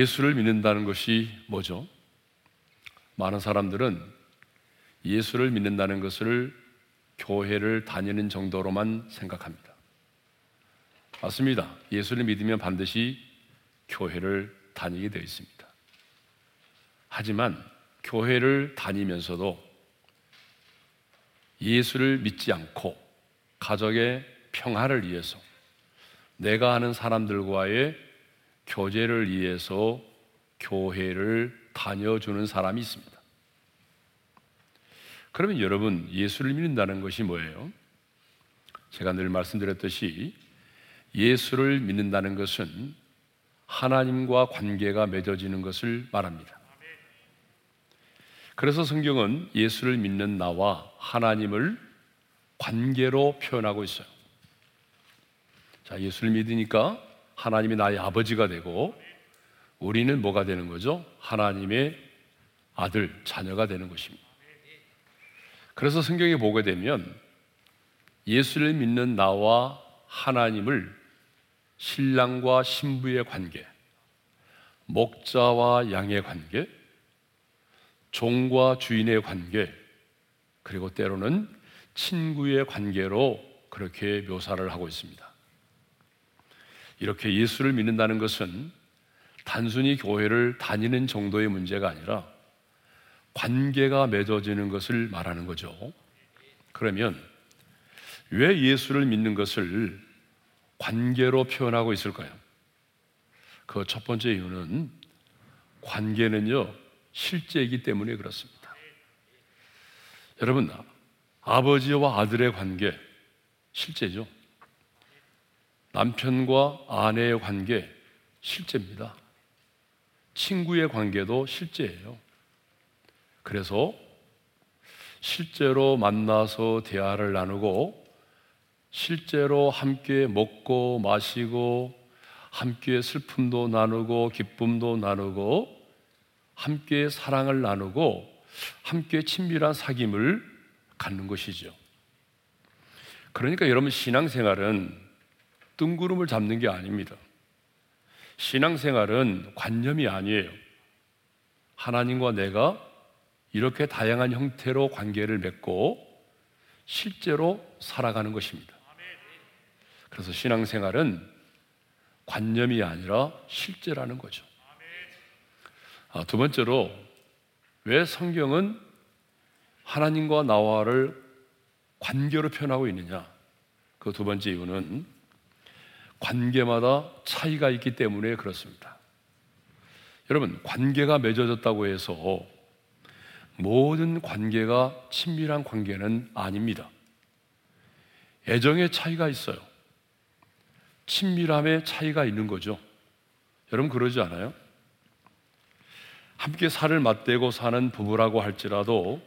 예수를 믿는다는 것이 뭐죠? 많은 사람들은 예수를 믿는다는 것을 교회를 다니는 정도로만 생각합니다. 맞습니다. 예수를 믿으면 반드시 교회를 다니게 되어 있습니다. 하지만 교회를 다니면서도 예수를 믿지 않고 가족의 평화를 위해서 내가 아는 사람들과의 교제를 위해서 교회를 다녀주는 사람이 있습니다. 그러면 여러분, 예수를 믿는다는 것이 뭐예요? 제가 늘 말씀드렸듯이 예수를 믿는다는 것은 하나님과 관계가 맺어지는 것을 말합니다. 그래서 성경은 예수를 믿는 나와 하나님을 관계로 표현하고 있어요. 자, 예수를 믿으니까 하나님이 나의 아버지가 되고 우리는 뭐가 되는 거죠? 하나님의 아들, 자녀가 되는 것입니다. 그래서 성경에 보게 되면 예수를 믿는 나와 하나님을 신랑과 신부의 관계, 목자와 양의 관계, 종과 주인의 관계, 그리고 때로는 친구의 관계로 그렇게 묘사를 하고 있습니다. 이렇게 예수를 믿는다는 것은 단순히 교회를 다니는 정도의 문제가 아니라 관계가 맺어지는 것을 말하는 거죠. 그러면 왜 예수를 믿는 것을 관계로 표현하고 있을까요? 그 첫 번째 이유는 관계는요, 실제이기 때문에 그렇습니다. 여러분, 아버지와 아들의 관계, 실제죠. 남편과 아내의 관계, 실제입니다. 친구의 관계도 실제예요. 그래서 실제로 만나서 대화를 나누고 실제로 함께 먹고 마시고 함께 슬픔도 나누고 기쁨도 나누고 함께 사랑을 나누고 함께 친밀한 사귐을 갖는 것이죠. 그러니까 여러분 신앙생활은 뜬구름을 잡는 게 아닙니다. 신앙생활은 관념이 아니에요. 하나님과 내가 이렇게 다양한 형태로 관계를 맺고 실제로 살아가는 것입니다. 그래서 신앙생활은 관념이 아니라 실제라는 거죠. 아, 두 번째로 왜 성경은 하나님과 나와를 관계로 표현하고 있느냐? 그 두 번째 이유는 관계마다 차이가 있기 때문에 그렇습니다. 여러분, 관계가 맺어졌다고 해서 모든 관계가 친밀한 관계는 아닙니다. 애정의 차이가 있어요. 친밀함의 차이가 있는 거죠. 여러분 그러지 않아요? 함께 살을 맞대고 사는 부부라고 할지라도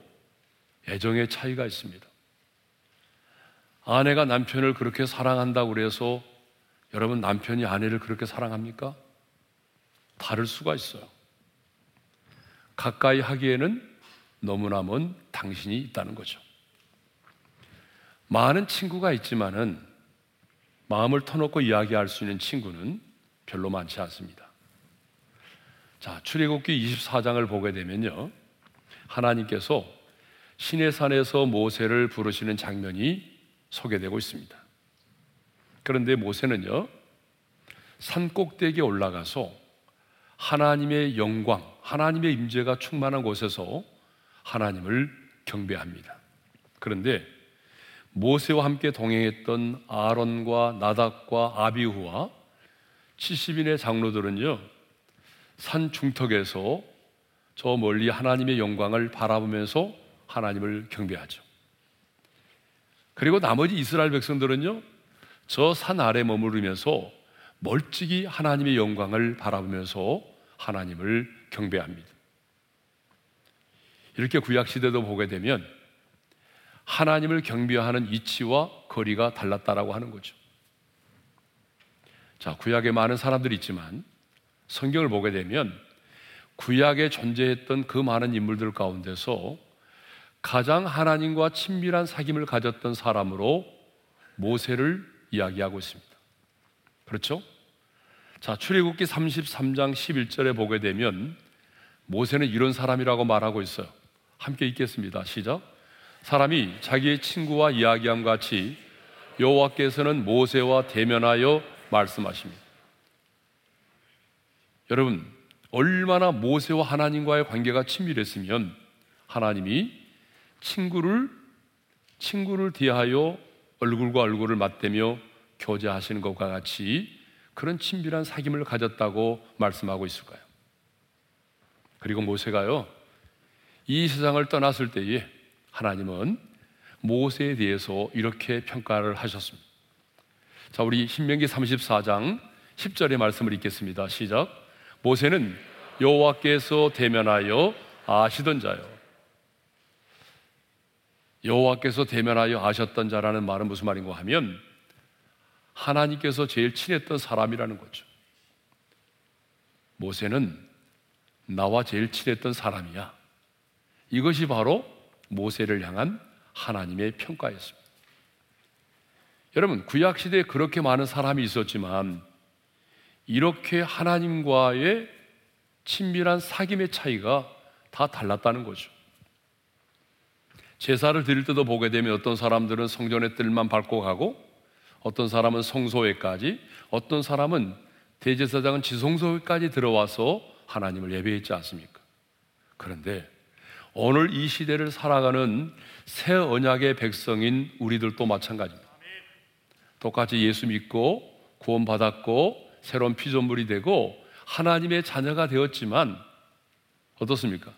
애정의 차이가 있습니다. 아내가 남편을 그렇게 사랑한다고 그래서 여러분 남편이 아내를 그렇게 사랑합니까? 다를 수가 있어요. 가까이 하기에는 너무나 먼 당신이 있다는 거죠. 많은 친구가 있지만은 마음을 터놓고 이야기할 수 있는 친구는 별로 많지 않습니다. 자, 출애굽기 24장을 보게 되면요. 하나님께서 신의 산에서 모세를 부르시는 장면이 소개되고 있습니다. 그런데 모세는요, 산 꼭대기에 올라가서 하나님의 영광, 하나님의 임재가 충만한 곳에서 하나님을 경배합니다. 그런데 모세와 함께 동행했던 아론과 나닥과 아비후와 70인의 장로들은요, 산 중턱에서 저 멀리 하나님의 영광을 바라보면서 하나님을 경배하죠. 그리고 나머지 이스라엘 백성들은요, 저 산 아래 머무르면서 멀찍이 하나님의 영광을 바라보면서 하나님을 경배합니다. 이렇게 구약시대도 보게 되면 하나님을 경배하는 이치와 거리가 달랐다라고 하는 거죠. 자, 구약에 많은 사람들이 있지만 성경을 보게 되면 구약에 존재했던 그 많은 인물들 가운데서 가장 하나님과 친밀한 사귐을 가졌던 사람으로 모세를 이야기하고 있습니다. 그렇죠? 자, 출애굽기 33장 11절에 보게 되면 모세는 이런 사람이라고 말하고 있어요. 함께 읽겠습니다. 시작. 사람이 자기의 친구와 이야기함 같이 여호와께서는 모세와 대면하여 말씀하십니다. 여러분, 얼마나 모세와 하나님과의 관계가 친밀했으면 하나님이 친구를 친구를 대하여 얼굴과 얼굴을 맞대며 교제하시는 것과 같이 그런 친밀한 사귐을 가졌다고 말씀하고 있을까요? 그리고 모세가요, 이 세상을 떠났을 때에 하나님은 모세에 대해서 이렇게 평가를 하셨습니다. 자, 우리 신명기 34장 10절의 말씀을 읽겠습니다. 시작. 모세는 여호와께서 대면하여 아시던 자요. 여호와께서 대면하여 아셨던 자라는 말은 무슨 말인가 하면 하나님께서 제일 친했던 사람이라는 거죠. 모세는 나와 제일 친했던 사람이야. 이것이 바로 모세를 향한 하나님의 평가였습니다. 여러분, 구약 시대에 그렇게 많은 사람이 있었지만 이렇게 하나님과의 친밀한 사귐의 차이가 다 달랐다는 거죠. 제사를 드릴 때도 보게 되면 어떤 사람들은 성전의 뜰만 밟고 가고 어떤 사람은 성소회까지 어떤 사람은 대제사장은 지성소회까지 들어와서 하나님을 예배했지 않습니까? 그런데 오늘 이 시대를 살아가는 새 언약의 백성인 우리들도 마찬가지입니다. 똑같이 예수 믿고 구원받았고 새로운 피조물이 되고 하나님의 자녀가 되었지만 어떻습니까?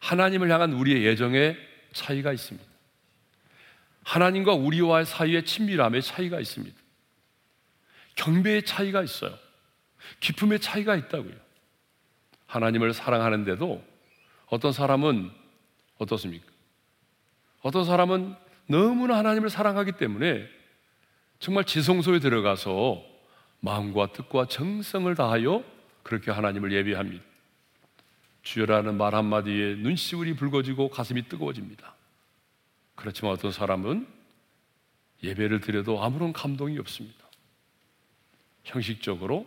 하나님을 향한 우리의 예정에 차이가 있습니다. 하나님과 우리와의 사이에 친밀함의 차이가 있습니다. 경배의 차이가 있어요. 기쁨의 차이가 있다고요. 하나님을 사랑하는데도 어떤 사람은 어떻습니까? 어떤 사람은 너무나 하나님을 사랑하기 때문에 정말 지성소에 들어가서 마음과 뜻과 정성을 다하여 그렇게 하나님을 예배합니다. 주여라는 말 한마디에 눈시울이 붉어지고 가슴이 뜨거워집니다. 그렇지만 어떤 사람은 예배를 드려도 아무런 감동이 없습니다. 형식적으로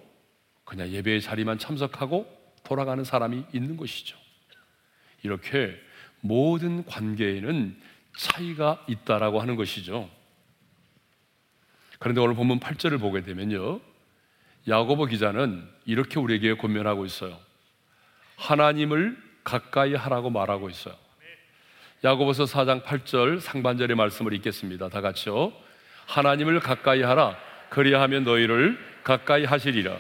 그냥 예배의 자리만 참석하고 돌아가는 사람이 있는 것이죠. 이렇게 모든 관계에는 차이가 있다라고 하는 것이죠. 그런데 오늘 본문 8절을 보게 되면요. 야고보 기자는 이렇게 우리에게 권면하고 있어요. 하나님을 가까이 하라고 말하고 있어요. 야고보서 4장 8절 상반절의 말씀을 읽겠습니다. 다 같이요. 하나님을 가까이 하라. 그리하면 너희를 가까이 하시리라.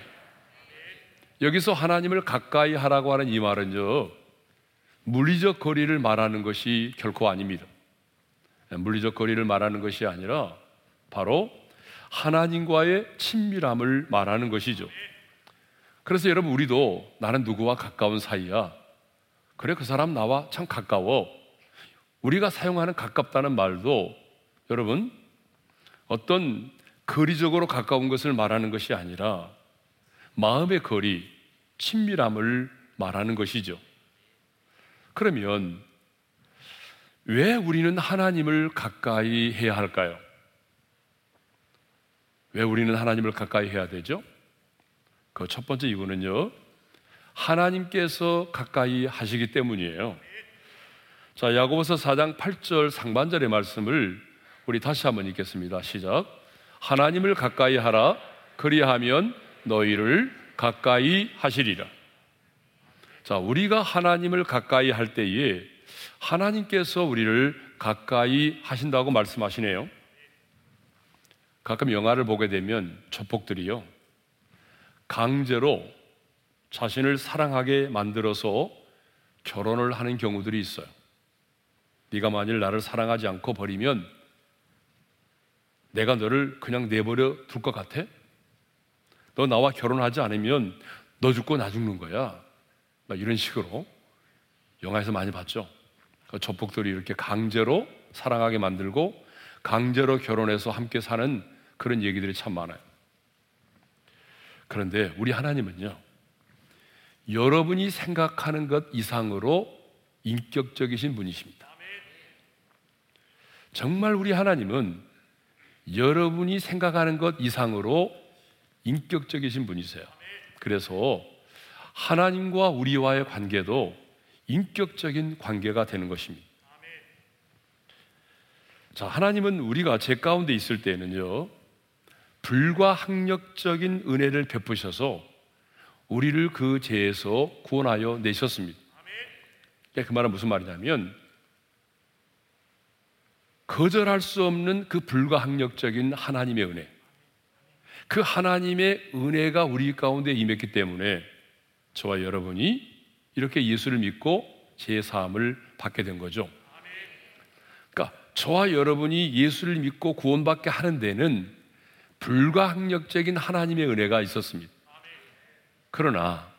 여기서 하나님을 가까이 하라고 하는 이 말은요. 물리적 거리를 말하는 것이 결코 아닙니다. 물리적 거리를 말하는 것이 아니라 바로 하나님과의 친밀함을 말하는 것이죠. 그래서 여러분 우리도 나는 누구와 가까운 사이야. 그래 그 사람 나와 참 가까워. 우리가 사용하는 가깝다는 말도 여러분 어떤 거리적으로 가까운 것을 말하는 것이 아니라 마음의 거리, 친밀함을 말하는 것이죠. 그러면 왜 우리는 하나님을 가까이 해야 할까요? 왜 우리는 하나님을 가까이 해야 되죠? 그 첫 번째 이유는요, 하나님께서 가까이 하시기 때문이에요. 자, 야고보서 4장 8절 상반절의 말씀을 우리 다시 한번 읽겠습니다. 시작. 하나님을 가까이 하라. 그리하면 너희를 가까이 하시리라. 자, 우리가 하나님을 가까이 할 때에 하나님께서 우리를 가까이 하신다고 말씀하시네요. 가끔 영화를 보게 되면 조폭들이요. 강제로 자신을 사랑하게 만들어서 결혼을 하는 경우들이 있어요. 네가 만일 나를 사랑하지 않고 버리면 내가 너를 그냥 내버려 둘 것 같아? 너 나와 결혼하지 않으면 너 죽고 나 죽는 거야. 이런 식으로 영화에서 많이 봤죠. 그 조폭들이 이렇게 강제로 사랑하게 만들고 강제로 결혼해서 함께 사는 그런 얘기들이 참 많아요. 그런데 우리 하나님은요, 여러분이 생각하는 것 이상으로 인격적이신 분이십니다. 정말 우리 하나님은 여러분이 생각하는 것 이상으로 인격적이신 분이세요. 그래서 하나님과 우리와의 관계도 인격적인 관계가 되는 것입니다. 자, 하나님은 우리가 죄 가운데 있을 때는요, 불가항력적인 은혜를 베푸셔서 우리를 그 죄에서 구원하여 내셨습니다. 그러니까 그 말은 무슨 말이냐면, 거절할 수 없는 그 불가항력적인 하나님의 은혜. 그 하나님의 은혜가 우리 가운데 임했기 때문에 저와 여러분이 이렇게 예수를 믿고 제 사함을 받게 된 거죠. 그러니까 저와 여러분이 예수를 믿고 구원받게 하는 데는 불가항력적인 하나님의 은혜가 있었습니다. 그러나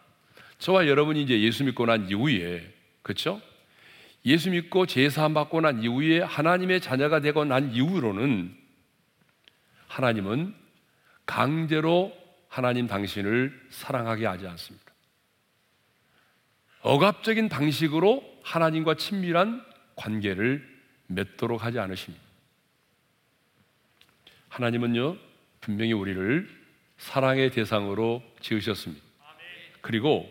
저와 여러분이 이제 예수 믿고 난 이후에 그렇죠? 예수 믿고 제사함 받고 난 이후에 하나님의 자녀가 되고 난 이후로는 하나님은 강제로 하나님 당신을 사랑하게 하지 않습니다. 억압적인 방식으로 하나님과 친밀한 관계를 맺도록 하지 않으십니다. 하나님은요, 분명히 우리를 사랑의 대상으로 지으셨습니다. 그리고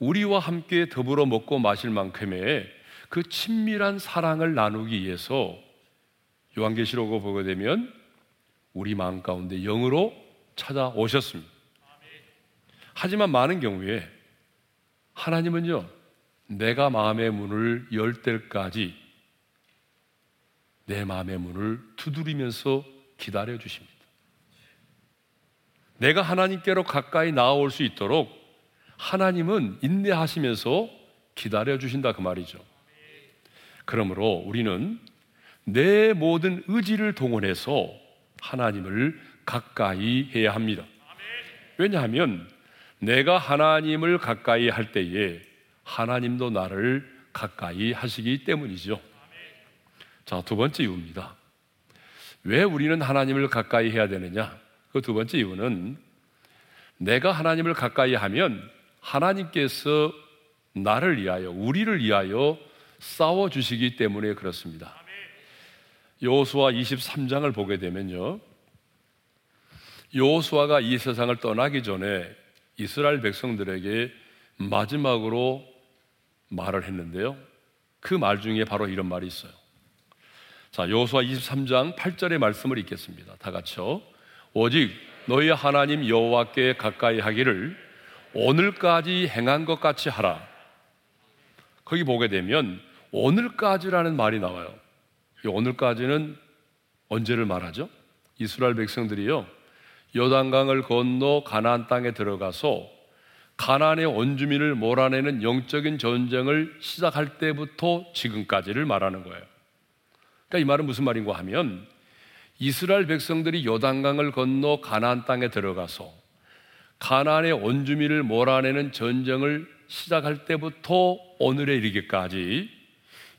우리와 함께 더불어 먹고 마실 만큼의 그 친밀한 사랑을 나누기 위해서 요한계시록을 보게 되면 우리 마음 가운데 영으로 찾아오셨습니다. 하지만 많은 경우에 하나님은요, 내가 마음의 문을 열 때까지 내 마음의 문을 두드리면서 기다려 주십니다. 내가 하나님께로 가까이 나아올 수 있도록 하나님은 인내하시면서 기다려 주신다 그 말이죠. 그러므로 우리는 내 모든 의지를 동원해서 하나님을 가까이 해야 합니다. 왜냐하면 내가 하나님을 가까이 할 때에 하나님도 나를 가까이 하시기 때문이죠. 자, 두 번째 이유입니다. 왜 우리는 하나님을 가까이 해야 되느냐? 그 두 번째 이유는 내가 하나님을 가까이 하면 하나님께서 나를 위하여, 우리를 위하여 싸워 주시기 때문에 그렇습니다. 여호수아 23장을 보게 되면요. 여호수아가 이 세상을 떠나기 전에 이스라엘 백성들에게 마지막으로 말을 했는데요. 그 말 중에 바로 이런 말이 있어요. 자, 여호수아 23장 8절의 말씀을 읽겠습니다. 다 같이요. 오직 너희 하나님 여호와께 가까이 하기를 오늘까지 행한 것 같이 하라. 거기 보게 되면 오늘까지라는 말이 나와요. 이 오늘까지는 언제를 말하죠? 이스라엘 백성들이요. 요단강을 건너 가나안 땅에 들어가서 가나안의 원주민을 몰아내는 영적인 전쟁을 시작할 때부터 지금까지를 말하는 거예요. 그러니까 이 말은 무슨 말인가 하면 이스라엘 백성들이 요단강을 건너 가나안 땅에 들어가서 가나안의 원주민을 몰아내는 전쟁을 시작할 때부터 오늘에 이르기까지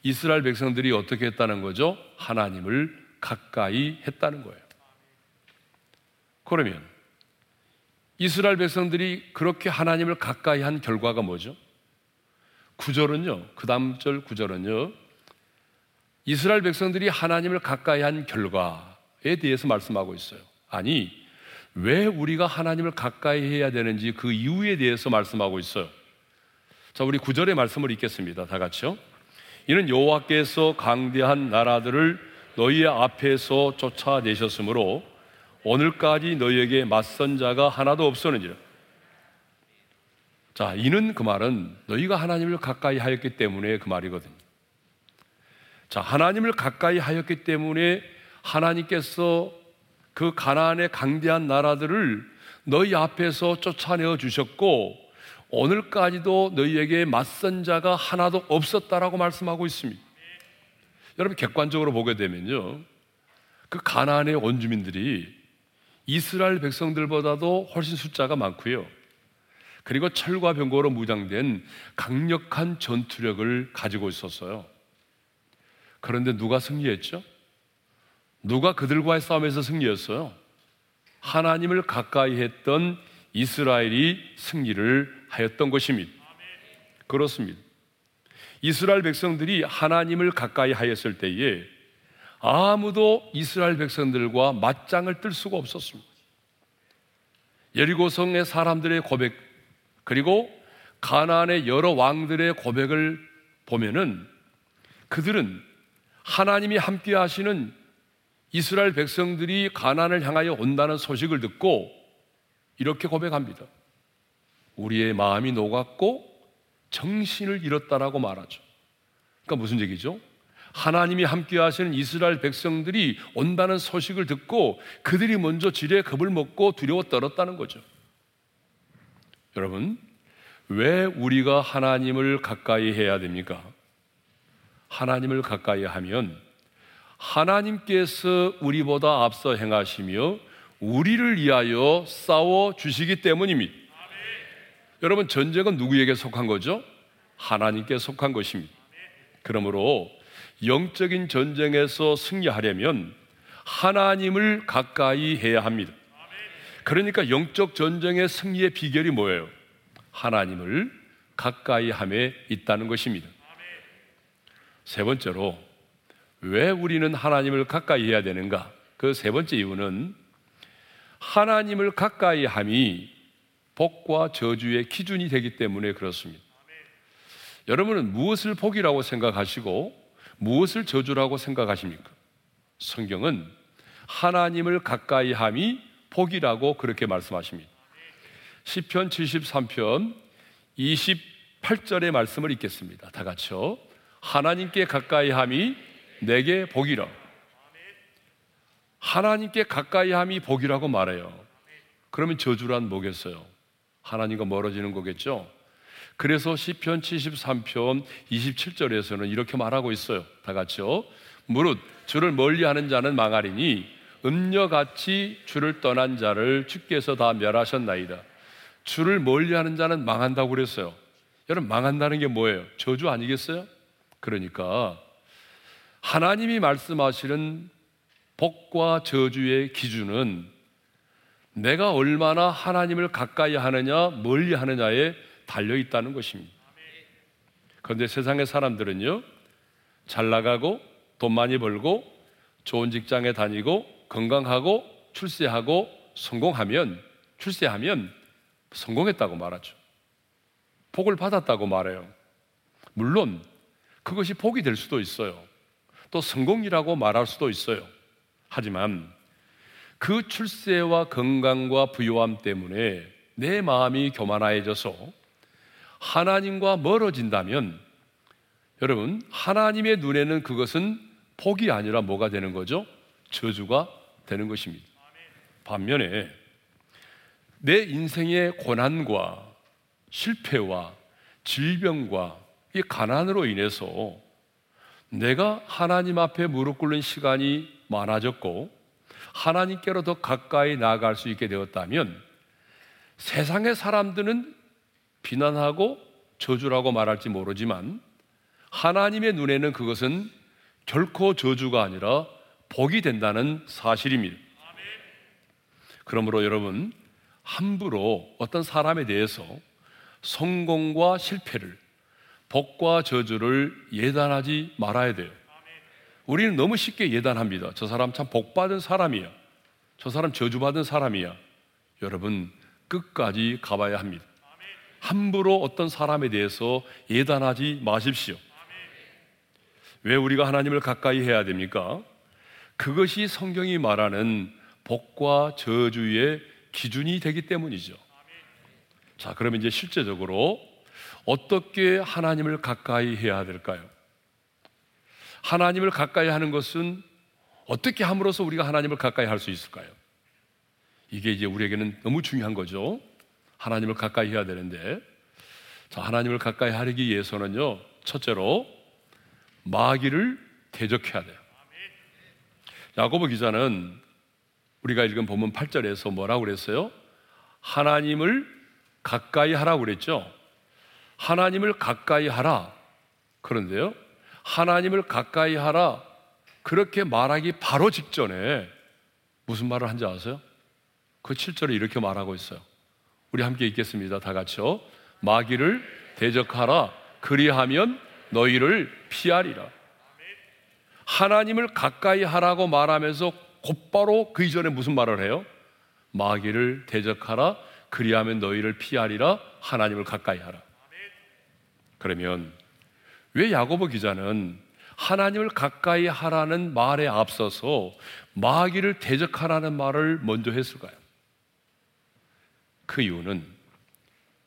이스라엘 백성들이 어떻게 했다는 거죠? 하나님을 가까이 했다는 거예요. 그러면 이스라엘 백성들이 그렇게 하나님을 가까이 한 결과가 뭐죠? 구절은요, 그 다음 절 구절은요, 이스라엘 백성들이 하나님을 가까이 한 결과에 대해서 말씀하고 있어요. 아니, 왜 우리가 하나님을 가까이 해야 되는지 그 이유에 대해서 말씀하고 있어요. 자, 우리 구절의 말씀을 읽겠습니다. 다 같이요. 이는 여호와께서 강대한 나라들을 너희의 앞에서 쫓아내셨으므로 오늘까지 너희에게 맞선 자가 하나도 없었는지라. 자, 이는 그 말은 너희가 하나님을 가까이 하였기 때문에 그 말이거든요. 자, 하나님을 가까이 하였기 때문에 하나님께서 그 가나안의 강대한 나라들을 너희 앞에서 쫓아내어 주셨고 오늘까지도 너희에게 맞선 자가 하나도 없었다라고 말씀하고 있습니다. 여러분 객관적으로 보게 되면요. 그 가나안의 원주민들이 이스라엘 백성들보다도 훨씬 숫자가 많고요. 그리고 철과 병거로 무장된 강력한 전투력을 가지고 있었어요. 그런데 누가 승리했죠? 누가 그들과의 싸움에서 승리했어요? 하나님을 가까이 했던 이스라엘이 승리를 하였던 것입니다. 그렇습니다. 이스라엘 백성들이 하나님을 가까이 하였을 때에 아무도 이스라엘 백성들과 맞짱을 뜰 수가 없었습니다. 예리고성의 사람들의 고백 그리고 가나안의 여러 왕들의 고백을 보면은 그들은 하나님이 함께 하시는 이스라엘 백성들이 가나안을 향하여 온다는 소식을 듣고 이렇게 고백합니다. 우리의 마음이 녹았고 정신을 잃었다라고 말하죠. 그러니까 무슨 얘기죠? 하나님이 함께 하시는 이스라엘 백성들이 온다는 소식을 듣고 그들이 먼저 지레 겁을 먹고 두려워 떨었다는 거죠. 여러분, 왜 우리가 하나님을 가까이 해야 됩니까? 하나님을 가까이 하면 하나님께서 우리보다 앞서 행하시며 우리를 위하여 싸워 주시기 때문입니다. 여러분, 전쟁은 누구에게 속한 거죠? 하나님께 속한 것입니다. 그러므로 영적인 전쟁에서 승리하려면 하나님을 가까이 해야 합니다. 그러니까 영적 전쟁의 승리의 비결이 뭐예요? 하나님을 가까이 함에 있다는 것입니다. 세 번째로 왜 우리는 하나님을 가까이 해야 되는가? 그 세 번째 이유는 하나님을 가까이 함이 복과 저주의 기준이 되기 때문에 그렇습니다. 여러분은 무엇을 복이라고 생각하시고 무엇을 저주라고 생각하십니까? 성경은 하나님을 가까이 함이 복이라고 그렇게 말씀하십니다. 시편 73편 28절의 말씀을 읽겠습니다. 다 같이요. 하나님께 가까이 함이 내게 복이라. 하나님께 가까이 함이 복이라고 말해요. 그러면 저주란 뭐겠어요? 하나님과 멀어지는 거겠죠? 그래서 시편 73편 27절에서는 이렇게 말하고 있어요. 다 같이요. 무릇 주를 멀리하는 자는 망하리니 음녀같이 주를 떠난 자를 주께서 다 멸하셨나이다. 주를 멀리하는 자는 망한다고 그랬어요. 여러분 망한다는 게 뭐예요? 저주 아니겠어요? 그러니까 하나님이 말씀하시는 복과 저주의 기준은 내가 얼마나 하나님을 가까이 하느냐, 멀리 하느냐에 달려 있다는 것입니다. 그런데 세상의 사람들은요, 잘 나가고, 돈 많이 벌고, 좋은 직장에 다니고, 건강하고, 출세하고, 성공하면, 출세하면 성공했다고 말하죠. 복을 받았다고 말해요. 물론, 그것이 복이 될 수도 있어요. 또 성공이라고 말할 수도 있어요. 하지만 그 출세와 건강과 부유함 때문에 내 마음이 교만해져서 하나님과 멀어진다면 여러분, 하나님의 눈에는 그것은 복이 아니라 뭐가 되는 거죠? 저주가 되는 것입니다. 반면에 내 인생의 고난과 실패와 질병과 이 가난으로 인해서 내가 하나님 앞에 무릎 꿇는 시간이 많아졌고 하나님께로 더 가까이 나아갈 수 있게 되었다면 세상의 사람들은 비난하고 저주라고 말할지 모르지만 하나님의 눈에는 그것은 결코 저주가 아니라 복이 된다는 사실입니다. 그러므로 여러분 함부로 어떤 사람에 대해서 성공과 실패를 복과 저주를 예단하지 말아야 돼요. 우리는 너무 쉽게 예단합니다. 저 사람 참 복받은 사람이야. 저 사람 저주받은 사람이야. 여러분 끝까지 가봐야 합니다. 함부로 어떤 사람에 대해서 예단하지 마십시오. 왜 우리가 하나님을 가까이 해야 됩니까? 그것이 성경이 말하는 복과 저주의 기준이 되기 때문이죠. 자, 그러면 이제 실제적으로 어떻게 하나님을 가까이 해야 될까요? 하나님을 가까이 하는 것은 어떻게 함으로써 우리가 하나님을 가까이 할 수 있을까요? 이게 이제 우리에게는 너무 중요한 거죠. 하나님을 가까이 해야 되는데, 자, 하나님을 가까이 하기 위해서는요, 첫째로, 마귀를 대적해야 돼요. 야고보 기자는 우리가 읽은 본문 8절에서 뭐라고 그랬어요? 하나님을 가까이 하라고 그랬죠? 하나님을 가까이 하라. 그런데요, 하나님을 가까이 하라. 그렇게 말하기 바로 직전에 무슨 말을 한지 아세요? 그 7절에 이렇게 말하고 있어요. 우리 함께 읽겠습니다. 다 같이요. 마귀를 대적하라. 그리하면 너희를 피하리라. 하나님을 가까이 하라고 말하면서 곧바로 그 이전에 무슨 말을 해요? 마귀를 대적하라 그리하면 너희를 피하리라 하나님을 가까이 하라. 그러면 왜 야고보 기자는 하나님을 가까이 하라는 말에 앞서서 마귀를 대적하라는 말을 먼저 했을까요? 그 이유는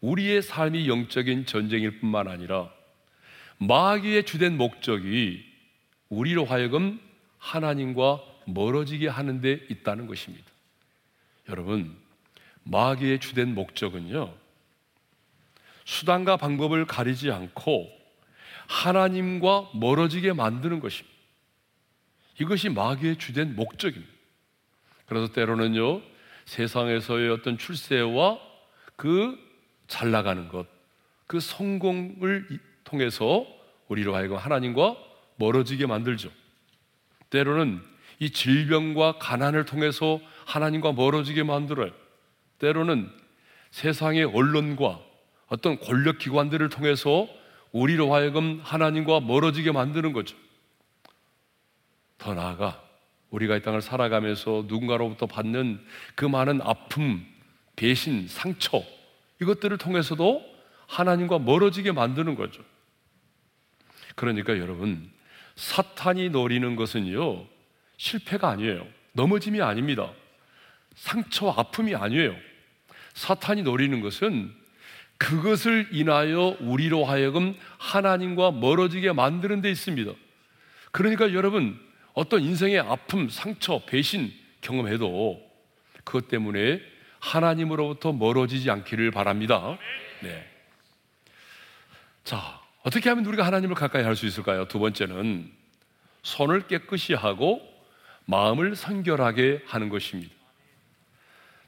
우리의 삶이 영적인 전쟁일 뿐만 아니라 마귀의 주된 목적이 우리로 하여금 하나님과 멀어지게 하는 데 있다는 것입니다. 여러분, 마귀의 주된 목적은요, 수단과 방법을 가리지 않고 하나님과 멀어지게 만드는 것입니다. 이것이 마귀의 주된 목적입니다. 그래서 때로는요, 세상에서의 어떤 출세와 그 잘 나가는 것, 그 성공을 통해서 우리로 하여금 하나님과 멀어지게 만들죠. 때로는 이 질병과 가난을 통해서 하나님과 멀어지게 만들어요. 때로는 세상의 언론과 어떤 권력 기관들을 통해서 우리로 하여금 하나님과 멀어지게 만드는 거죠. 더 나아가 우리가 이 땅을 살아가면서 누군가로부터 받는 그 많은 아픔, 배신, 상처 이것들을 통해서도 하나님과 멀어지게 만드는 거죠. 그러니까 여러분 사탄이 노리는 것은요 실패가 아니에요. 넘어짐이 아닙니다. 상처, 아픔이 아니에요. 사탄이 노리는 것은 그것을 인하여 우리로 하여금 하나님과 멀어지게 만드는 데 있습니다. 그러니까 여러분, 어떤 인생의 아픔, 상처, 배신 경험해도 그것 때문에 하나님으로부터 멀어지지 않기를 바랍니다. 네. 자, 어떻게 하면 우리가 하나님을 가까이 할 수 있을까요? 두 번째는 손을 깨끗이 하고 마음을 성결하게 하는 것입니다.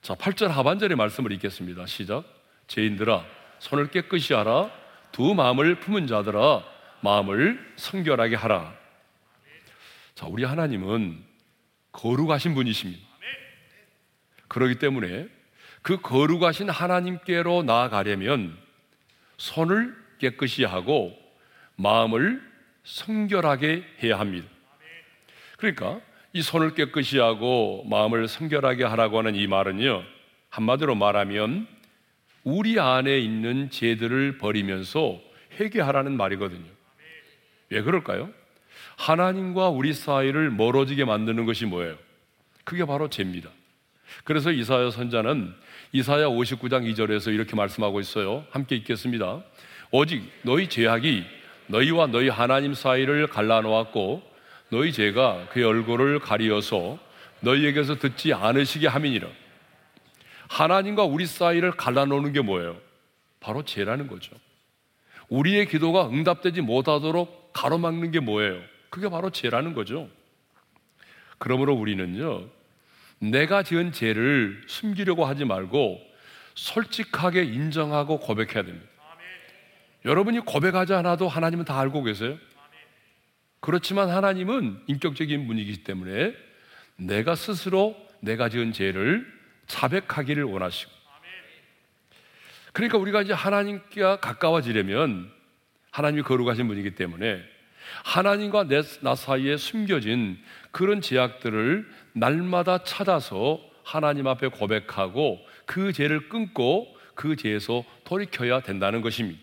자, 8절 하반절의 말씀을 읽겠습니다. 시작. 죄인들아, 손을 깨끗이 하라. 두 마음을 품은 자들아, 마음을 성결하게 하라. 자, 우리 하나님은 거룩하신 분이십니다. 그렇기 때문에 그 거룩하신 하나님께로 나아가려면 손을 깨끗이 하고 마음을 성결하게 해야 합니다. 그러니까 이 손을 깨끗이 하고 마음을 성결하게 하라고 하는 이 말은요, 한마디로 말하면 우리 안에 있는 죄들을 버리면서 회개하라는 말이거든요. 왜 그럴까요? 하나님과 우리 사이를 멀어지게 만드는 것이 뭐예요? 그게 바로 죄입니다. 그래서 이사야 선자는 이사야 59장 2절에서 이렇게 말씀하고 있어요. 함께 읽겠습니다. 오직 너희 죄악이 너희와 너희 하나님 사이를 갈라놓았고 너희 죄가 그의 얼굴을 가리어서 너희에게서 듣지 않으시게 함이니라. 하나님과 우리 사이를 갈라놓는 게 뭐예요? 바로 죄라는 거죠. 우리의 기도가 응답되지 못하도록 가로막는 게 뭐예요? 그게 바로 죄라는 거죠. 그러므로 우리는요, 내가 지은 죄를 숨기려고 하지 말고 솔직하게 인정하고 고백해야 됩니다. 여러분이 고백하지 않아도 하나님은 다 알고 계세요. 그렇지만 하나님은 인격적인 분이기 때문에 내가 스스로 내가 지은 죄를 자백하기를 원하시고 그러니까 우리가 이제 하나님께 가까워지려면 하나님이 거룩하신 분이기 때문에 하나님과 내, 나 사이에 숨겨진 그런 제약들을 날마다 찾아서 하나님 앞에 고백하고 그 죄를 끊고 그 죄에서 돌이켜야 된다는 것입니다.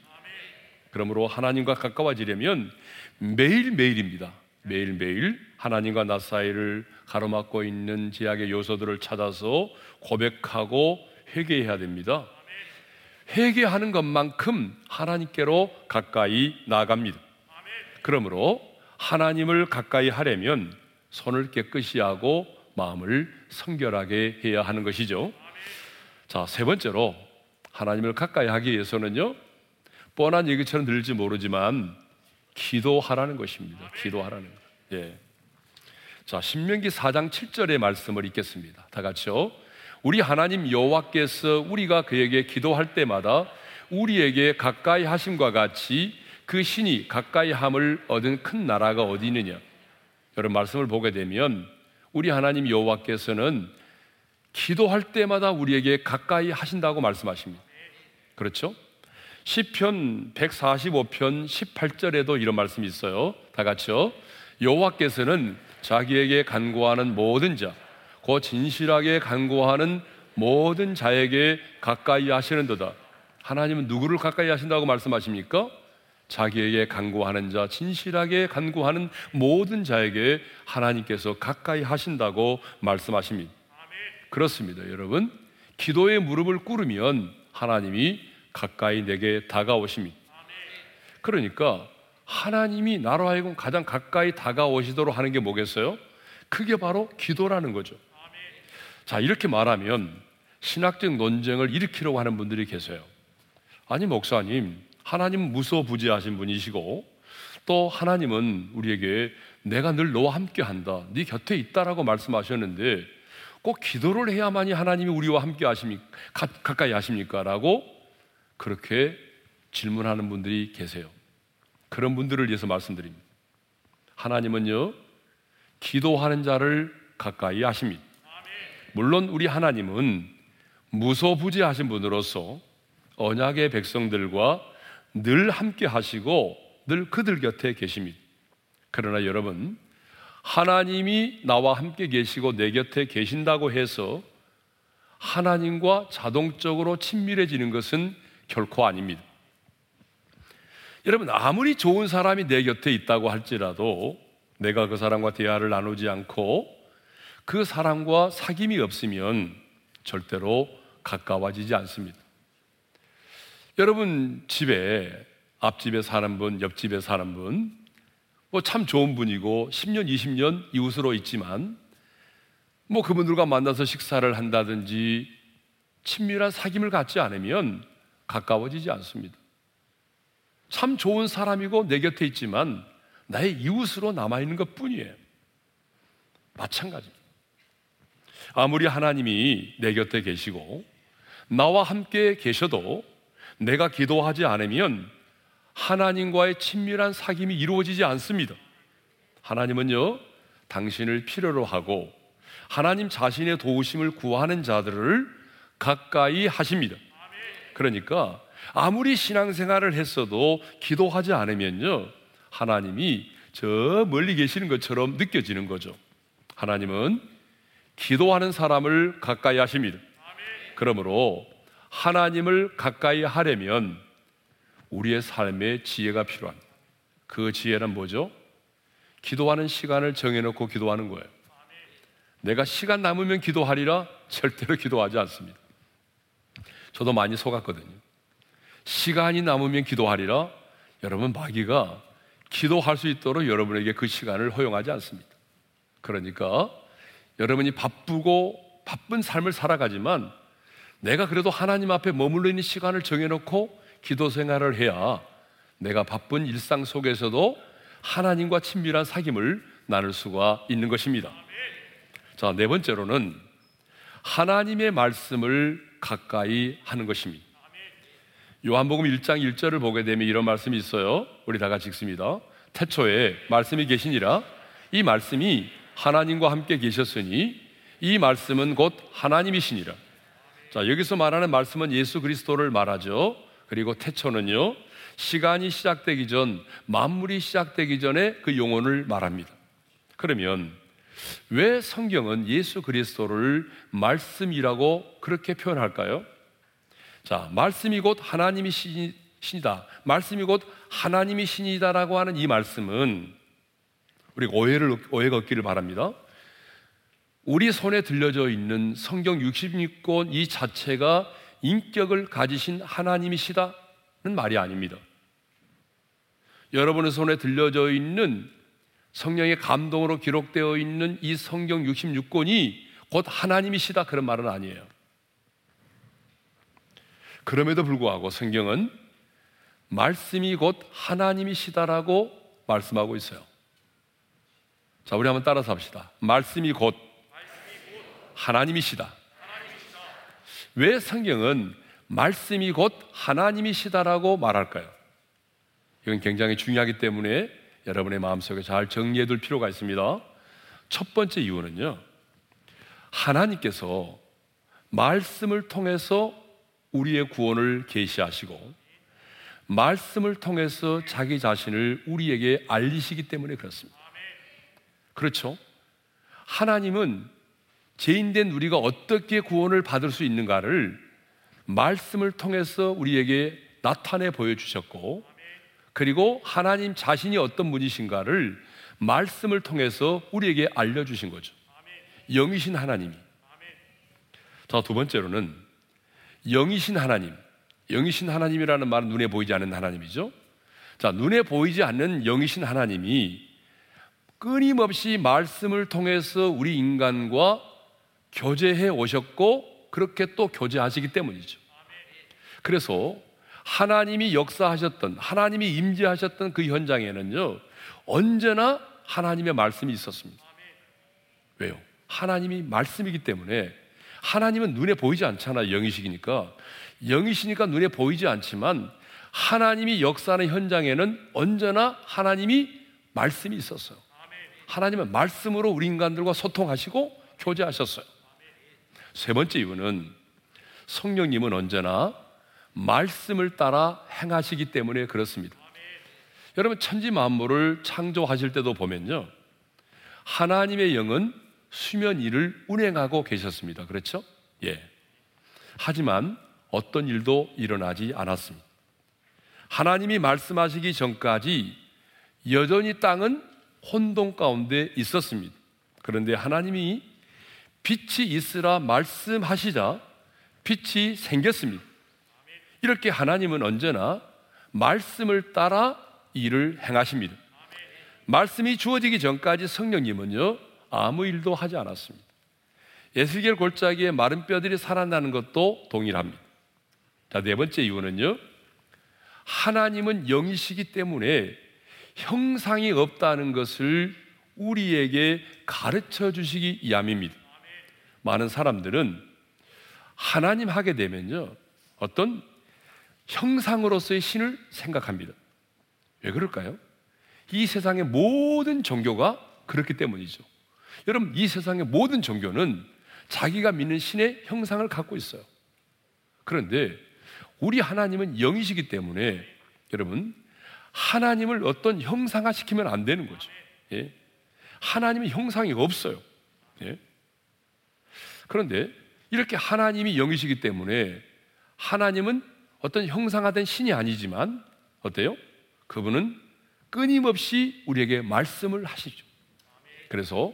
그러므로 하나님과 가까워지려면 매일매일입니다. 매일매일 하나님과 나 사이를 가로막고 있는 제약의 요소들을 찾아서 고백하고 회개해야 됩니다. 회개하는 것만큼 하나님께로 가까이 나갑니다. 그러므로 하나님을 가까이 하려면 손을 깨끗이 하고 마음을 성결하게 해야 하는 것이죠. 자, 세 번째로 하나님을 가까이 하기 위해서는요, 뻔한 얘기처럼 들릴지 모르지만 기도하라는 것입니다. 기도하라는 것. 예. 자, 신명기 4장 7절의 말씀을 읽겠습니다. 다 같이요. 우리 하나님 여호와께서 우리가 그에게 기도할 때마다 우리에게 가까이 하심과 같이 그 신이 가까이 함을 얻은 큰 나라가 어디 있느냐? 여러분 말씀을 보게 되면 우리 하나님 여호와께서는 기도할 때마다 우리에게 가까이 하신다고 말씀하십니다. 그렇죠? 시편 145편 18절에도 이런 말씀이 있어요. 다 같이요. 여호와께서는 자기에게 간구하는 모든 자, 곧 진실하게 간구하는 모든 자에게 가까이 하시는도다. 하나님은 누구를 가까이 하신다고 말씀하십니까? 자기에게 간구하는 자, 진실하게 간구하는 모든 자에게 하나님께서 가까이 하신다고 말씀하십니다. 그렇습니다, 여러분. 기도의 무릎을 꿇으면 하나님이 가까이 내게 다가오십니다. 그러니까 하나님이 나로 하여금 가장 가까이 다가오시도록 하는 게 뭐겠어요? 그게 바로 기도라는 거죠. 자, 이렇게 말하면 신학적 논쟁을 일으키려고 하는 분들이 계세요. 아니, 목사님, 하나님은 무소부지하신 분이시고 또 하나님은 우리에게 내가 늘 너와 함께 한다. 네 곁에 있다라고 말씀하셨는데 꼭 기도를 해야만이 하나님이 우리와 함께 하십니까? 가, 가까이 하십니까? 라고 그렇게 질문하는 분들이 계세요. 그런 분들을 위해서 말씀드립니다. 하나님은요, 기도하는 자를 가까이 하십니다. 물론 우리 하나님은 무소부지하신 분으로서 언약의 백성들과 늘 함께 하시고 늘 그들 곁에 계십니다. 그러나 여러분, 하나님이 나와 함께 계시고 내 곁에 계신다고 해서 하나님과 자동적으로 친밀해지는 것은 결코 아닙니다. 여러분, 아무리 좋은 사람이 내 곁에 있다고 할지라도 내가 그 사람과 대화를 나누지 않고 그 사람과 사귐이 없으면 절대로 가까워지지 않습니다. 여러분 집에 앞집에 사는 분, 옆집에 사는 분, 뭐 참 좋은 분이고 10년, 20년 이웃으로 있지만 뭐 그분들과 만나서 식사를 한다든지 친밀한 사귐을 갖지 않으면 가까워지지 않습니다. 참 좋은 사람이고 내 곁에 있지만 나의 이웃으로 남아있는 것 뿐이에요. 마찬가지. 아무리 하나님이 내 곁에 계시고 나와 함께 계셔도 내가 기도하지 않으면 하나님과의 친밀한 사귐이 이루어지지 않습니다. 하나님은요, 당신을 필요로 하고 하나님 자신의 도우심을 구하는 자들을 가까이 하십니다. 그러니까 아무리 신앙생활을 했어도 기도하지 않으면요, 하나님이 저 멀리 계시는 것처럼 느껴지는 거죠. 하나님은 기도하는 사람을 가까이 하십니다. 그러므로 하나님을 가까이 하려면 우리의 삶에 지혜가 필요합니다. 그 지혜는 뭐죠? 기도하는 시간을 정해놓고 기도하는 거예요. 내가 시간 남으면 기도하리라 절대로 기도하지 않습니다. 저도 많이 속았거든요. 시간이 남으면 기도하리라 여러분 마귀가 기도할 수 있도록 여러분에게 그 시간을 허용하지 않습니다. 그러니까 여러분이 바쁘고 바쁜 삶을 살아가지만 내가 그래도 하나님 앞에 머물러 있는 시간을 정해놓고 기도 생활을 해야 내가 바쁜 일상 속에서도 하나님과 친밀한 사귐을 나눌 수가 있는 것입니다. 자, 네 번째로는 하나님의 말씀을 가까이 하는 것입니다. 요한복음 1장 1절을 보게 되면 이런 말씀이 있어요. 우리 다 같이 읽습니다. 태초에 말씀이 계시니라 이 말씀이 하나님과 함께 계셨으니 이 말씀은 곧 하나님이시니라. 자, 여기서 말하는 말씀은 예수 그리스도를 말하죠. 그리고 태초는요, 시간이 시작되기 전, 만물이 시작되기 전에 그 용언을 말합니다. 그러면 왜 성경은 예수 그리스도를 말씀이라고 그렇게 표현할까요? 자, 말씀이 곧 하나님이 신이다. 말씀이 곧 하나님이 신이다라고 하는 이 말씀은 우리가 오해를, 오해가 없기를 바랍니다. 우리 손에 들려져 있는 성경 66권 이 자체가 인격을 가지신 하나님이시다는 말이 아닙니다. 여러분의 손에 들려져 있는 성령의 감동으로 기록되어 있는 이 성경 66권이 곧 하나님이시다 그런 말은 아니에요. 그럼에도 불구하고 성경은 말씀이 곧 하나님이시다라고 말씀하고 있어요. 자, 우리 한번 따라서 합시다. 말씀이 곧 하나님이시다. 왜 성경은 말씀이 곧 하나님이시다라고 말할까요? 이건 굉장히 중요하기 때문에 여러분의 마음속에 잘 정리해 둘 필요가 있습니다. 첫 번째 이유는요. 하나님께서 말씀을 통해서 우리의 구원을 계시하시고 말씀을 통해서 자기 자신을 우리에게 알리시기 때문에 그렇습니다. 그렇죠? 하나님은 죄인된 우리가 어떻게 구원을 받을 수 있는가를 말씀을 통해서 우리에게 나타내 보여주셨고, 그리고 하나님 자신이 어떤 분이신가를 말씀을 통해서 우리에게 알려주신 거죠. 영이신 하나님이. 자, 두 번째로는 영이신 하나님. 영이신 하나님이라는 말은 눈에 보이지 않는 하나님이죠. 자, 눈에 보이지 않는 영이신 하나님이 끊임없이 말씀을 통해서 우리 인간과 교제해 오셨고 그렇게 또 교제하시기 때문이죠. 그래서 하나님이 역사하셨던 하나님이 임재하셨던 그 현장에는요 언제나 하나님의 말씀이 있었습니다. 왜요? 하나님이 말씀이기 때문에 하나님은 눈에 보이지 않잖아요. 영이시니까 영이시니까 눈에 보이지 않지만 하나님이 역사하는 현장에는 언제나 하나님이 말씀이 있었어요. 하나님은 말씀으로 우리 인간들과 소통하시고 교제하셨어요. 세 번째 이유는 성령님은 언제나 말씀을 따라 행하시기 때문에 그렇습니다. 여러분 천지 만물을 창조하실 때도 보면요. 하나님의 영은 수면 일을 운행하고 계셨습니다. 그렇죠? 예. 하지만 어떤 일도 일어나지 않았습니다. 하나님이 말씀하시기 전까지 여전히 땅은 혼돈 가운데 있었습니다. 그런데 하나님이 빛이 있으라 말씀하시자 빛이 생겼습니다. 이렇게 하나님은 언제나 말씀을 따라 일을 행하십니다. 말씀이 주어지기 전까지 성령님은요, 아무 일도 하지 않았습니다. 예수겔 골짜기에 마른 뼈들이 살아나는 것도 동일합니다. 자, 네 번째 이유는요, 하나님은 영이시기 때문에 형상이 없다는 것을 우리에게 가르쳐 주시기 위함입니다. 많은 사람들은 하나님 하게 되면요, 어떤 형상으로서의 신을 생각합니다. 왜 그럴까요? 이 세상의 모든 종교가 그렇기 때문이죠. 여러분, 이 세상의 모든 종교는 자기가 믿는 신의 형상을 갖고 있어요. 그런데 우리 하나님은 영이시기 때문에 여러분, 하나님을 어떤 형상화 시키면 안 되는 거죠. 예? 하나님의 형상이 없어요. 예? 그런데 이렇게 하나님이 영이시기 때문에 하나님은 어떤 형상화된 신이 아니지만 어때요? 그분은 끊임없이 우리에게 말씀을 하시죠. 그래서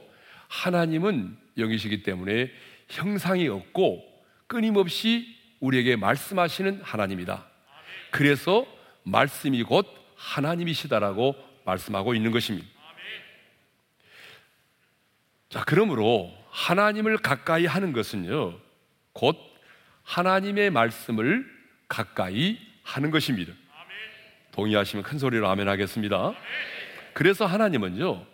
하나님은 영이시기 때문에 형상이 없고 끊임없이 우리에게 말씀하시는 하나님이다. 그래서 말씀이 곧 하나님이시다라고 말씀하고 있는 것입니다. 자, 그러므로 하나님을 가까이 하는 것은요, 곧 하나님의 말씀을 가까이 하는 것입니다. 동의하시면 큰 소리로 아멘 하겠습니다. 그래서 하나님은요,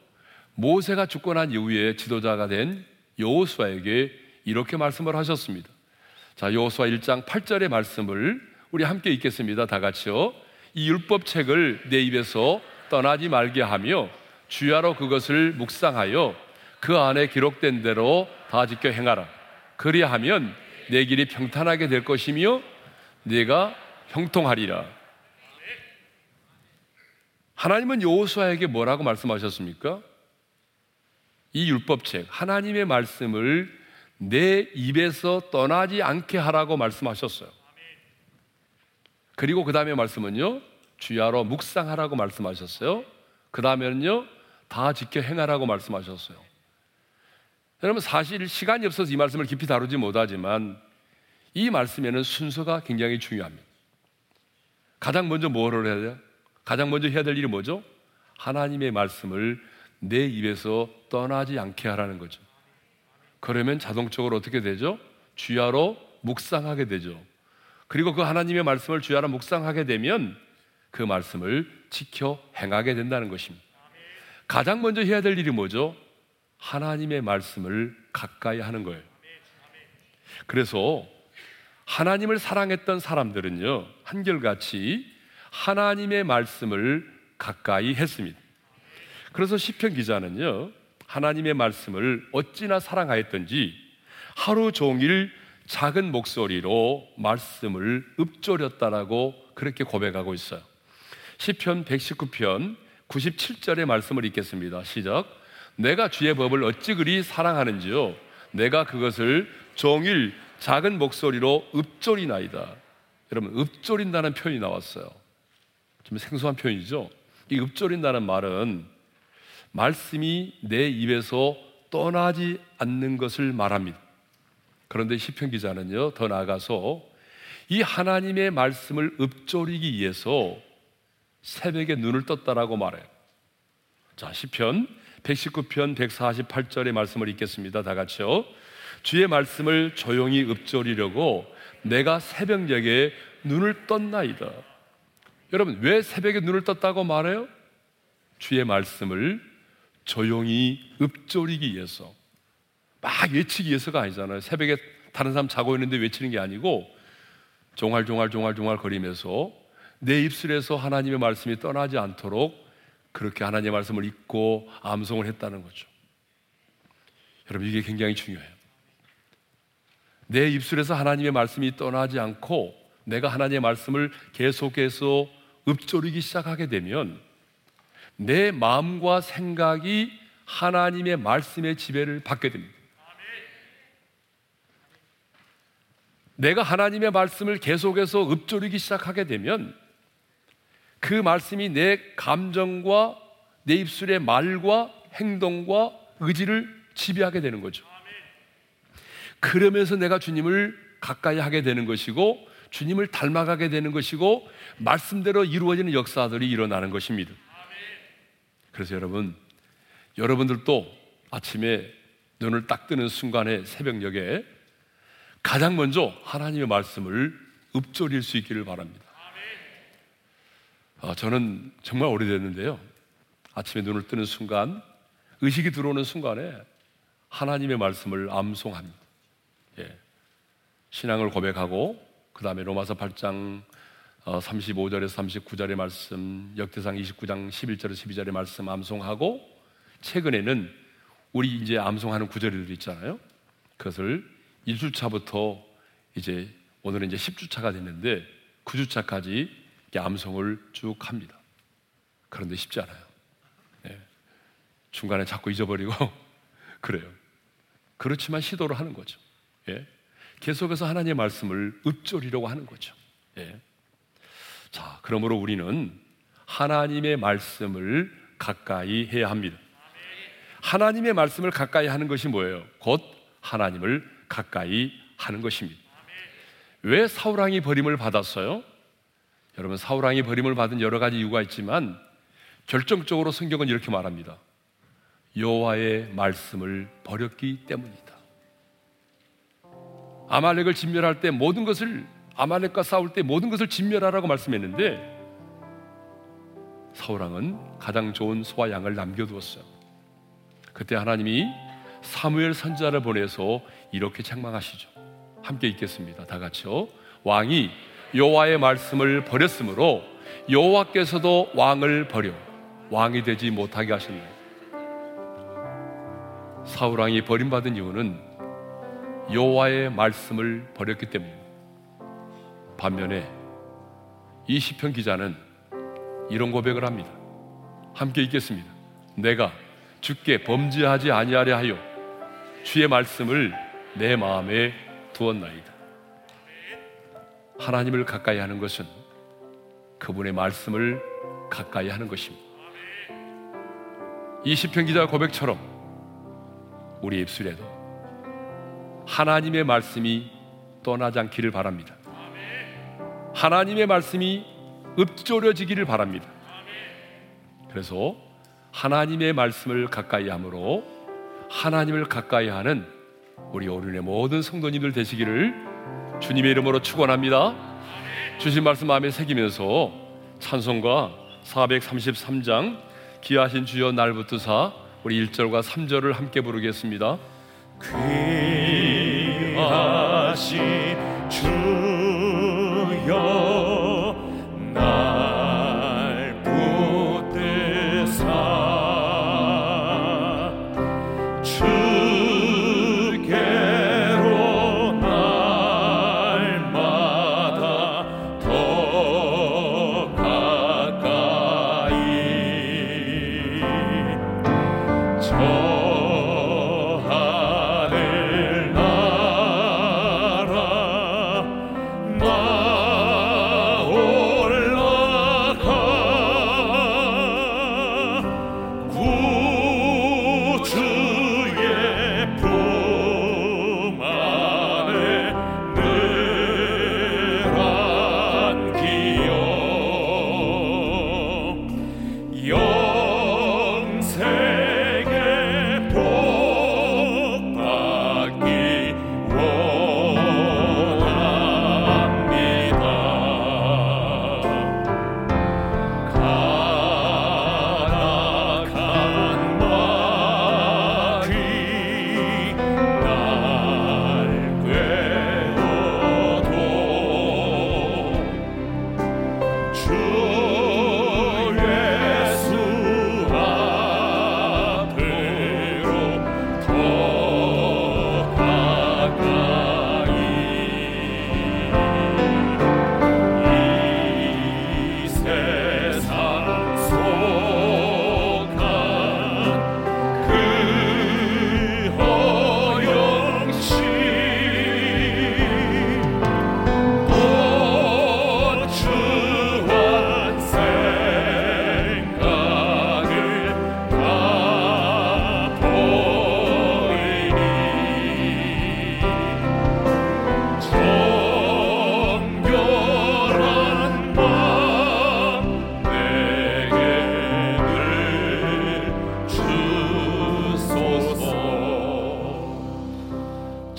모세가 죽고 난 이후에 지도자가 된 여호수아에게 이렇게 말씀을 하셨습니다. 자, 여호수아 1장 8절의 말씀을 우리 함께 읽겠습니다. 다 같이요. 이 율법책을 내 입에서 떠나지 말게 하며 주야로 그것을 묵상하여 그 안에 기록된 대로 다 지켜 행하라. 그리하면 내 길이 평탄하게 될 것이며 내가 형통하리라. 하나님은 여호수아에게 뭐라고 말씀하셨습니까? 이 율법책 하나님의 말씀을 내 입에서 떠나지 않게 하라고 말씀하셨어요. 그리고 그 다음에 말씀은요, 주야로 묵상하라고 말씀하셨어요. 그 다음에는요, 다 지켜 행하라고 말씀하셨어요. 여러분, 사실 시간이 없어서 이 말씀을 깊이 다루지 못하지만 이 말씀에는 순서가 굉장히 중요합니다. 가장 먼저 뭐를 해야 돼요? 가장 먼저 해야 될 일이 뭐죠? 하나님의 말씀을 내 입에서 떠나지 않게 하라는 거죠. 그러면 자동적으로 어떻게 되죠? 주야로 묵상하게 되죠. 그리고 그 하나님의 말씀을 주야로 묵상하게 되면 그 말씀을 지켜 행하게 된다는 것입니다. 가장 먼저 해야 될 일이 뭐죠? 하나님의 말씀을 가까이 하는 거예요. 그래서 하나님을 사랑했던 사람들은요, 한결같이 하나님의 말씀을 가까이 했습니다. 그래서 시편 기자는요, 하나님의 말씀을 어찌나 사랑하였던지 하루 종일 작은 목소리로 말씀을 읊조렸다라고 그렇게 고백하고 있어요. 시편 119편 97절의 말씀을 읽겠습니다. 시작. 내가 주의 법을 어찌 그리 사랑하는지요. 내가 그것을 종일 작은 목소리로 읊조리나이다. 여러분 읊조린다는 표현이 나왔어요. 좀 생소한 표현이죠. 이 읊조린다는 말은 말씀이 내 입에서 떠나지 않는 것을 말합니다. 그런데 시편 기자는요 더 나아가서 이 하나님의 말씀을 읊조리기 위해서 새벽에 눈을 떴다라고 말해요. 자 시편 119편 148절의 말씀을 읽겠습니다. 다 같이요. 주의 말씀을 조용히 읊조리려고 내가 새벽녘에 눈을 떴나이다. 여러분, 왜 새벽에 눈을 떴다고 말해요? 주의 말씀을 조용히 읊조리기 위해서. 막 외치기 위해서가 아니잖아요. 새벽에 다른 사람 자고 있는데 외치는 게 아니고 종알종알종알종알 거리면서 내 입술에서 하나님의 말씀이 떠나지 않도록 그렇게 하나님의 말씀을 읽고 암송을 했다는 거죠. 여러분, 이게 굉장히 중요해요. 내 입술에서 하나님의 말씀이 떠나지 않고 내가 하나님의 말씀을 계속해서 읊조리기 시작하게 되면 내 마음과 생각이 하나님의 말씀의 지배를 받게 됩니다. 내가 하나님의 말씀을 계속해서 읊조리기 시작하게 되면 그 말씀이 내 감정과 내 입술의 말과 행동과 의지를 지배하게 되는 거죠. 그러면서 내가 주님을 가까이 하게 되는 것이고 주님을 닮아가게 되는 것이고 말씀대로 이루어지는 역사들이 일어나는 것입니다. 그래서 여러분, 여러분들도 아침에 눈을 딱 뜨는 순간에 새벽녘에 가장 먼저 하나님의 말씀을 읊조릴 수 있기를 바랍니다. 아, 저는 정말 오래됐는데요. 아침에 눈을 뜨는 순간, 의식이 들어오는 순간에 하나님의 말씀을 암송합니다. 예. 신앙을 고백하고 그 다음에 로마서 8장 35절에서 어, 39절의 말씀, 역대상 29장 11절에서 12절의 말씀 암송하고 최근에는 우리 이제 암송하는 구절들 있잖아요. 그것을 1주차부터 이제 오늘은 이제 10주차가 됐는데 9주차까지 암송을 쭉 합니다. 그런데 쉽지 않아요. 네. 중간에 자꾸 잊어버리고 그래요. 그렇지만 시도를 하는 거죠. 예. 계속해서 하나님의 말씀을 읊조리려고 하는 거죠. 예. 자, 그러므로 우리는 하나님의 말씀을 가까이 해야 합니다. 하나님의 말씀을 가까이 하는 것이 뭐예요? 곧 하나님을 가까이 하는 것입니다. 왜 사울왕이 버림을 받았어요? 여러분 사울왕이 버림을 받은 여러 가지 이유가 있지만 결정적으로 성경은 이렇게 말합니다. 여호와의 말씀을 버렸기 때문이다. 아말렉을 진멸할 때 모든 것을 아말렉과 싸울 때 모든 것을 진멸하라고 말씀했는데 사울 왕은 가장 좋은 소와 양을 남겨두었어요. 그때 하나님이 사무엘 선자를 보내서 이렇게 책망하시죠. 함께 읽겠습니다. 다 같이요. 왕이 여호와의 말씀을 버렸으므로 여호와께서도 왕을 버려 왕이 되지 못하게 하셨네. 사울 왕이 버림받은 이유는 여호와의 말씀을 버렸기 때문입니다. 반면에 이 시편 기자는 이런 고백을 합니다. 함께 읽겠습니다. 내가 주께 범죄하지 아니하려 하여 주의 말씀을 내 마음에 두었나이다. 하나님을 가까이 하는 것은 그분의 말씀을 가까이 하는 것입니다. 이 시편 기자 고백처럼 우리 입술에도 하나님의 말씀이 떠나지 않기를 바랍니다. 하나님의 말씀이 읊조려지기를 바랍니다. 그래서 하나님의 말씀을 가까이 함으로 하나님을 가까이 하는 우리 오륜의 모든 성도님들 되시기를 주님의 이름으로 축원합니다. 주신 말씀 마음에 새기면서 찬송가 433장 기하신 주여 날 붙드사 우리 1절과 3절을 함께 부르겠습니다. 귀하신 주 여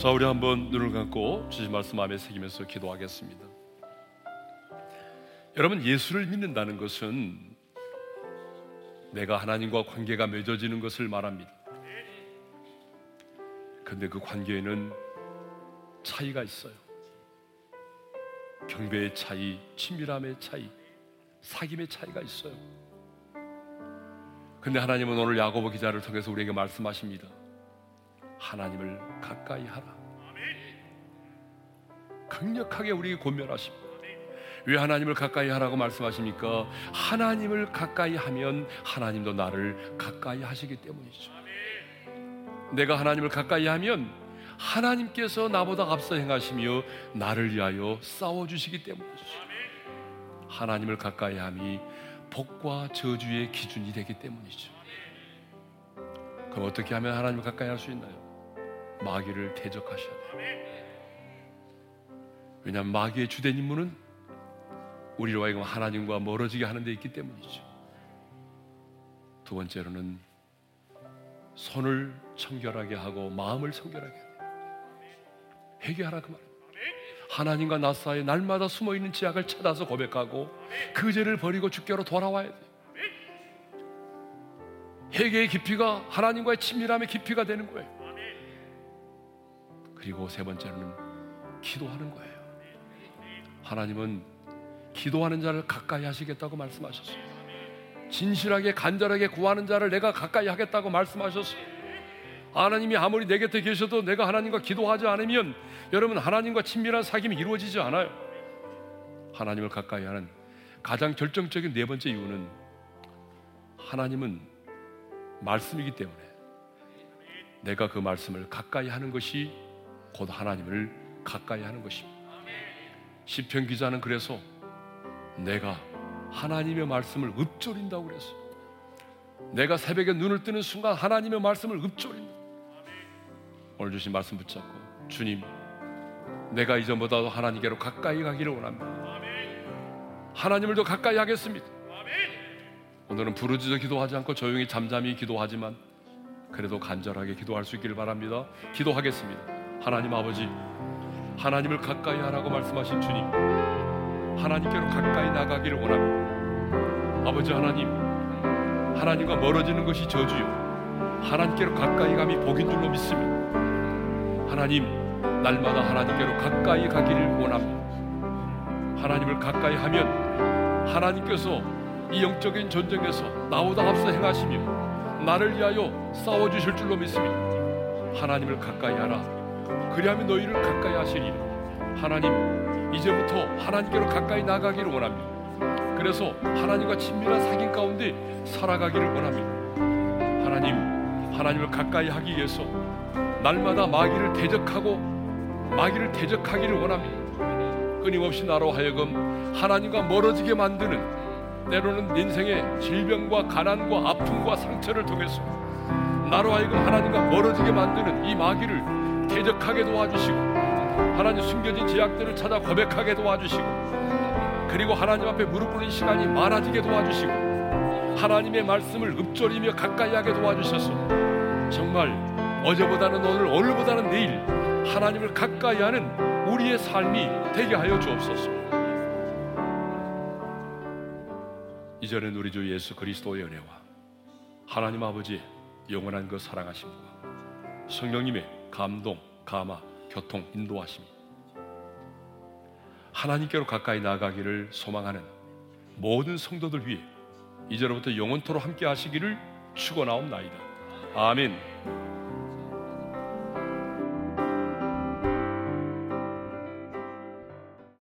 자, 우리 한번 눈을 감고 주신 말씀 마음에 새기면서 기도하겠습니다. 여러분, 예수를 믿는다는 것은 내가 하나님과 관계가 맺어지는 것을 말합니다. 근데 그 관계에는 차이가 있어요. 경배의 차이, 친밀함의 차이, 사귐의 차이가 있어요. 근데 하나님은 오늘 야고보 기자를 통해서 우리에게 말씀하십니다. 하나님을 가까이 하라. 강력하게 우리에게 권면하십니다. 왜 하나님을 가까이 하라고 말씀하십니까? 하나님을 가까이 하면 하나님도 나를 가까이 하시기 때문이죠. 내가 하나님을 가까이 하면 하나님께서 나보다 앞서 행하시며 나를 위하여 싸워 주시기 때문이죠. 하나님을 가까이 함이 복과 저주의 기준이 되기 때문이죠. 그럼 어떻게 하면 하나님을 가까이 할 수 있나요? 마귀를 대적하셔야 돼요. 왜냐하면 마귀의 주된 임무는 우리로 하여금 하나님과 멀어지게 하는 데 있기 때문이죠. 두 번째로는 손을 청결하게 하고 마음을 청결하게 해요. 회개하라 그 말. 하나님과 나 사이에 날마다 숨어 있는 지약을 찾아서 고백하고 그 죄를 버리고 주께로 돌아와야 돼. 회개의 깊이가 하나님과의 친밀함의 깊이가 되는 거예요. 그리고 세 번째로는 기도하는 거예요. 하나님은 기도하는 자를 가까이 하시겠다고 말씀하셨어요. 진실하게 간절하게 구하는 자를 내가 가까이 하겠다고 말씀하셨어요. 하나님이 아무리 내 곁에 계셔도 내가 하나님과 기도하지 않으면 여러분 하나님과 친밀한 사귐이 이루어지지 않아요. 하나님을 가까이 하는 가장 결정적인 네 번째 이유는 하나님은 말씀이기 때문에 내가 그 말씀을 가까이 하는 것이 곧 하나님을 가까이 하는 것입니다. 시편 기자는 그래서 내가 하나님의 말씀을 읊조린다고 그랬어. 내가 새벽에 눈을 뜨는 순간 하나님의 말씀을 읊조린다. 오늘 주신 말씀 붙잡고 주님, 내가 이전보다도 하나님께로 가까이 가기를 원합니다. 하나님을 더 가까이 하겠습니다. 오늘은 부르짖어 기도하지 않고 조용히 잠잠히 기도하지만 그래도 간절하게 기도할 수 있기를 바랍니다. 기도하겠습니다. 하나님 아버지, 하나님을 가까이 하라고 말씀하신 주님, 하나님께로 가까이 나가기를 원합니다. 아버지 하나님, 하나님과 멀어지는 것이 저주요. 하나님께로 가까이 감이 복인 줄로 믿습니다. 하나님, 날마다 하나님께로 가까이 가기를 원합니다. 하나님을 가까이 하면 하나님께서 이 영적인 전쟁에서 나보다 앞서 행하시며 나를 위하여 싸워 주실 줄로 믿습니다. 하나님을 가까이 하라. 그리하면 너희를 가까이 하시리. 하나님, 이제부터 하나님께로 가까이 나가기를 원합니다. 그래서 하나님과 친밀한 사귐 가운데 살아가기를 원합니다. 하나님, 하나님을 가까이 하기 위해서 날마다 마귀를 대적하고 마귀를 대적하기를 원합니다. 끊임없이 나로 하여금 하나님과 멀어지게 만드는 때로는 인생의 질병과 가난과 아픔과 상처를 통해서 나로 하여금 하나님과 멀어지게 만드는 이 마귀를 대적하게 도와주시고 하나님 숨겨진 제약들을 찾아 고백하게 도와주시고 그리고 하나님 앞에 무릎 꿇는 시간이 많아지게 도와주시고 하나님의 말씀을 읊조리며 가까이 하게 도와주셔서 정말 어제보다는 오늘 오늘보다는 내일 하나님을 가까이 하는 우리의 삶이 되게 하여 주옵소서. 이전엔 우리 주 예수 그리스도의 은혜와 하나님 아버지 영원한 그 사랑하심과 성령님의 감동, 감화, 교통, 인도하심 하나님께로 가까이 나가기를 소망하는 모든 성도들 위해 이제로부터 영원토로 함께 하시기를 축원하옵나이다. 아멘.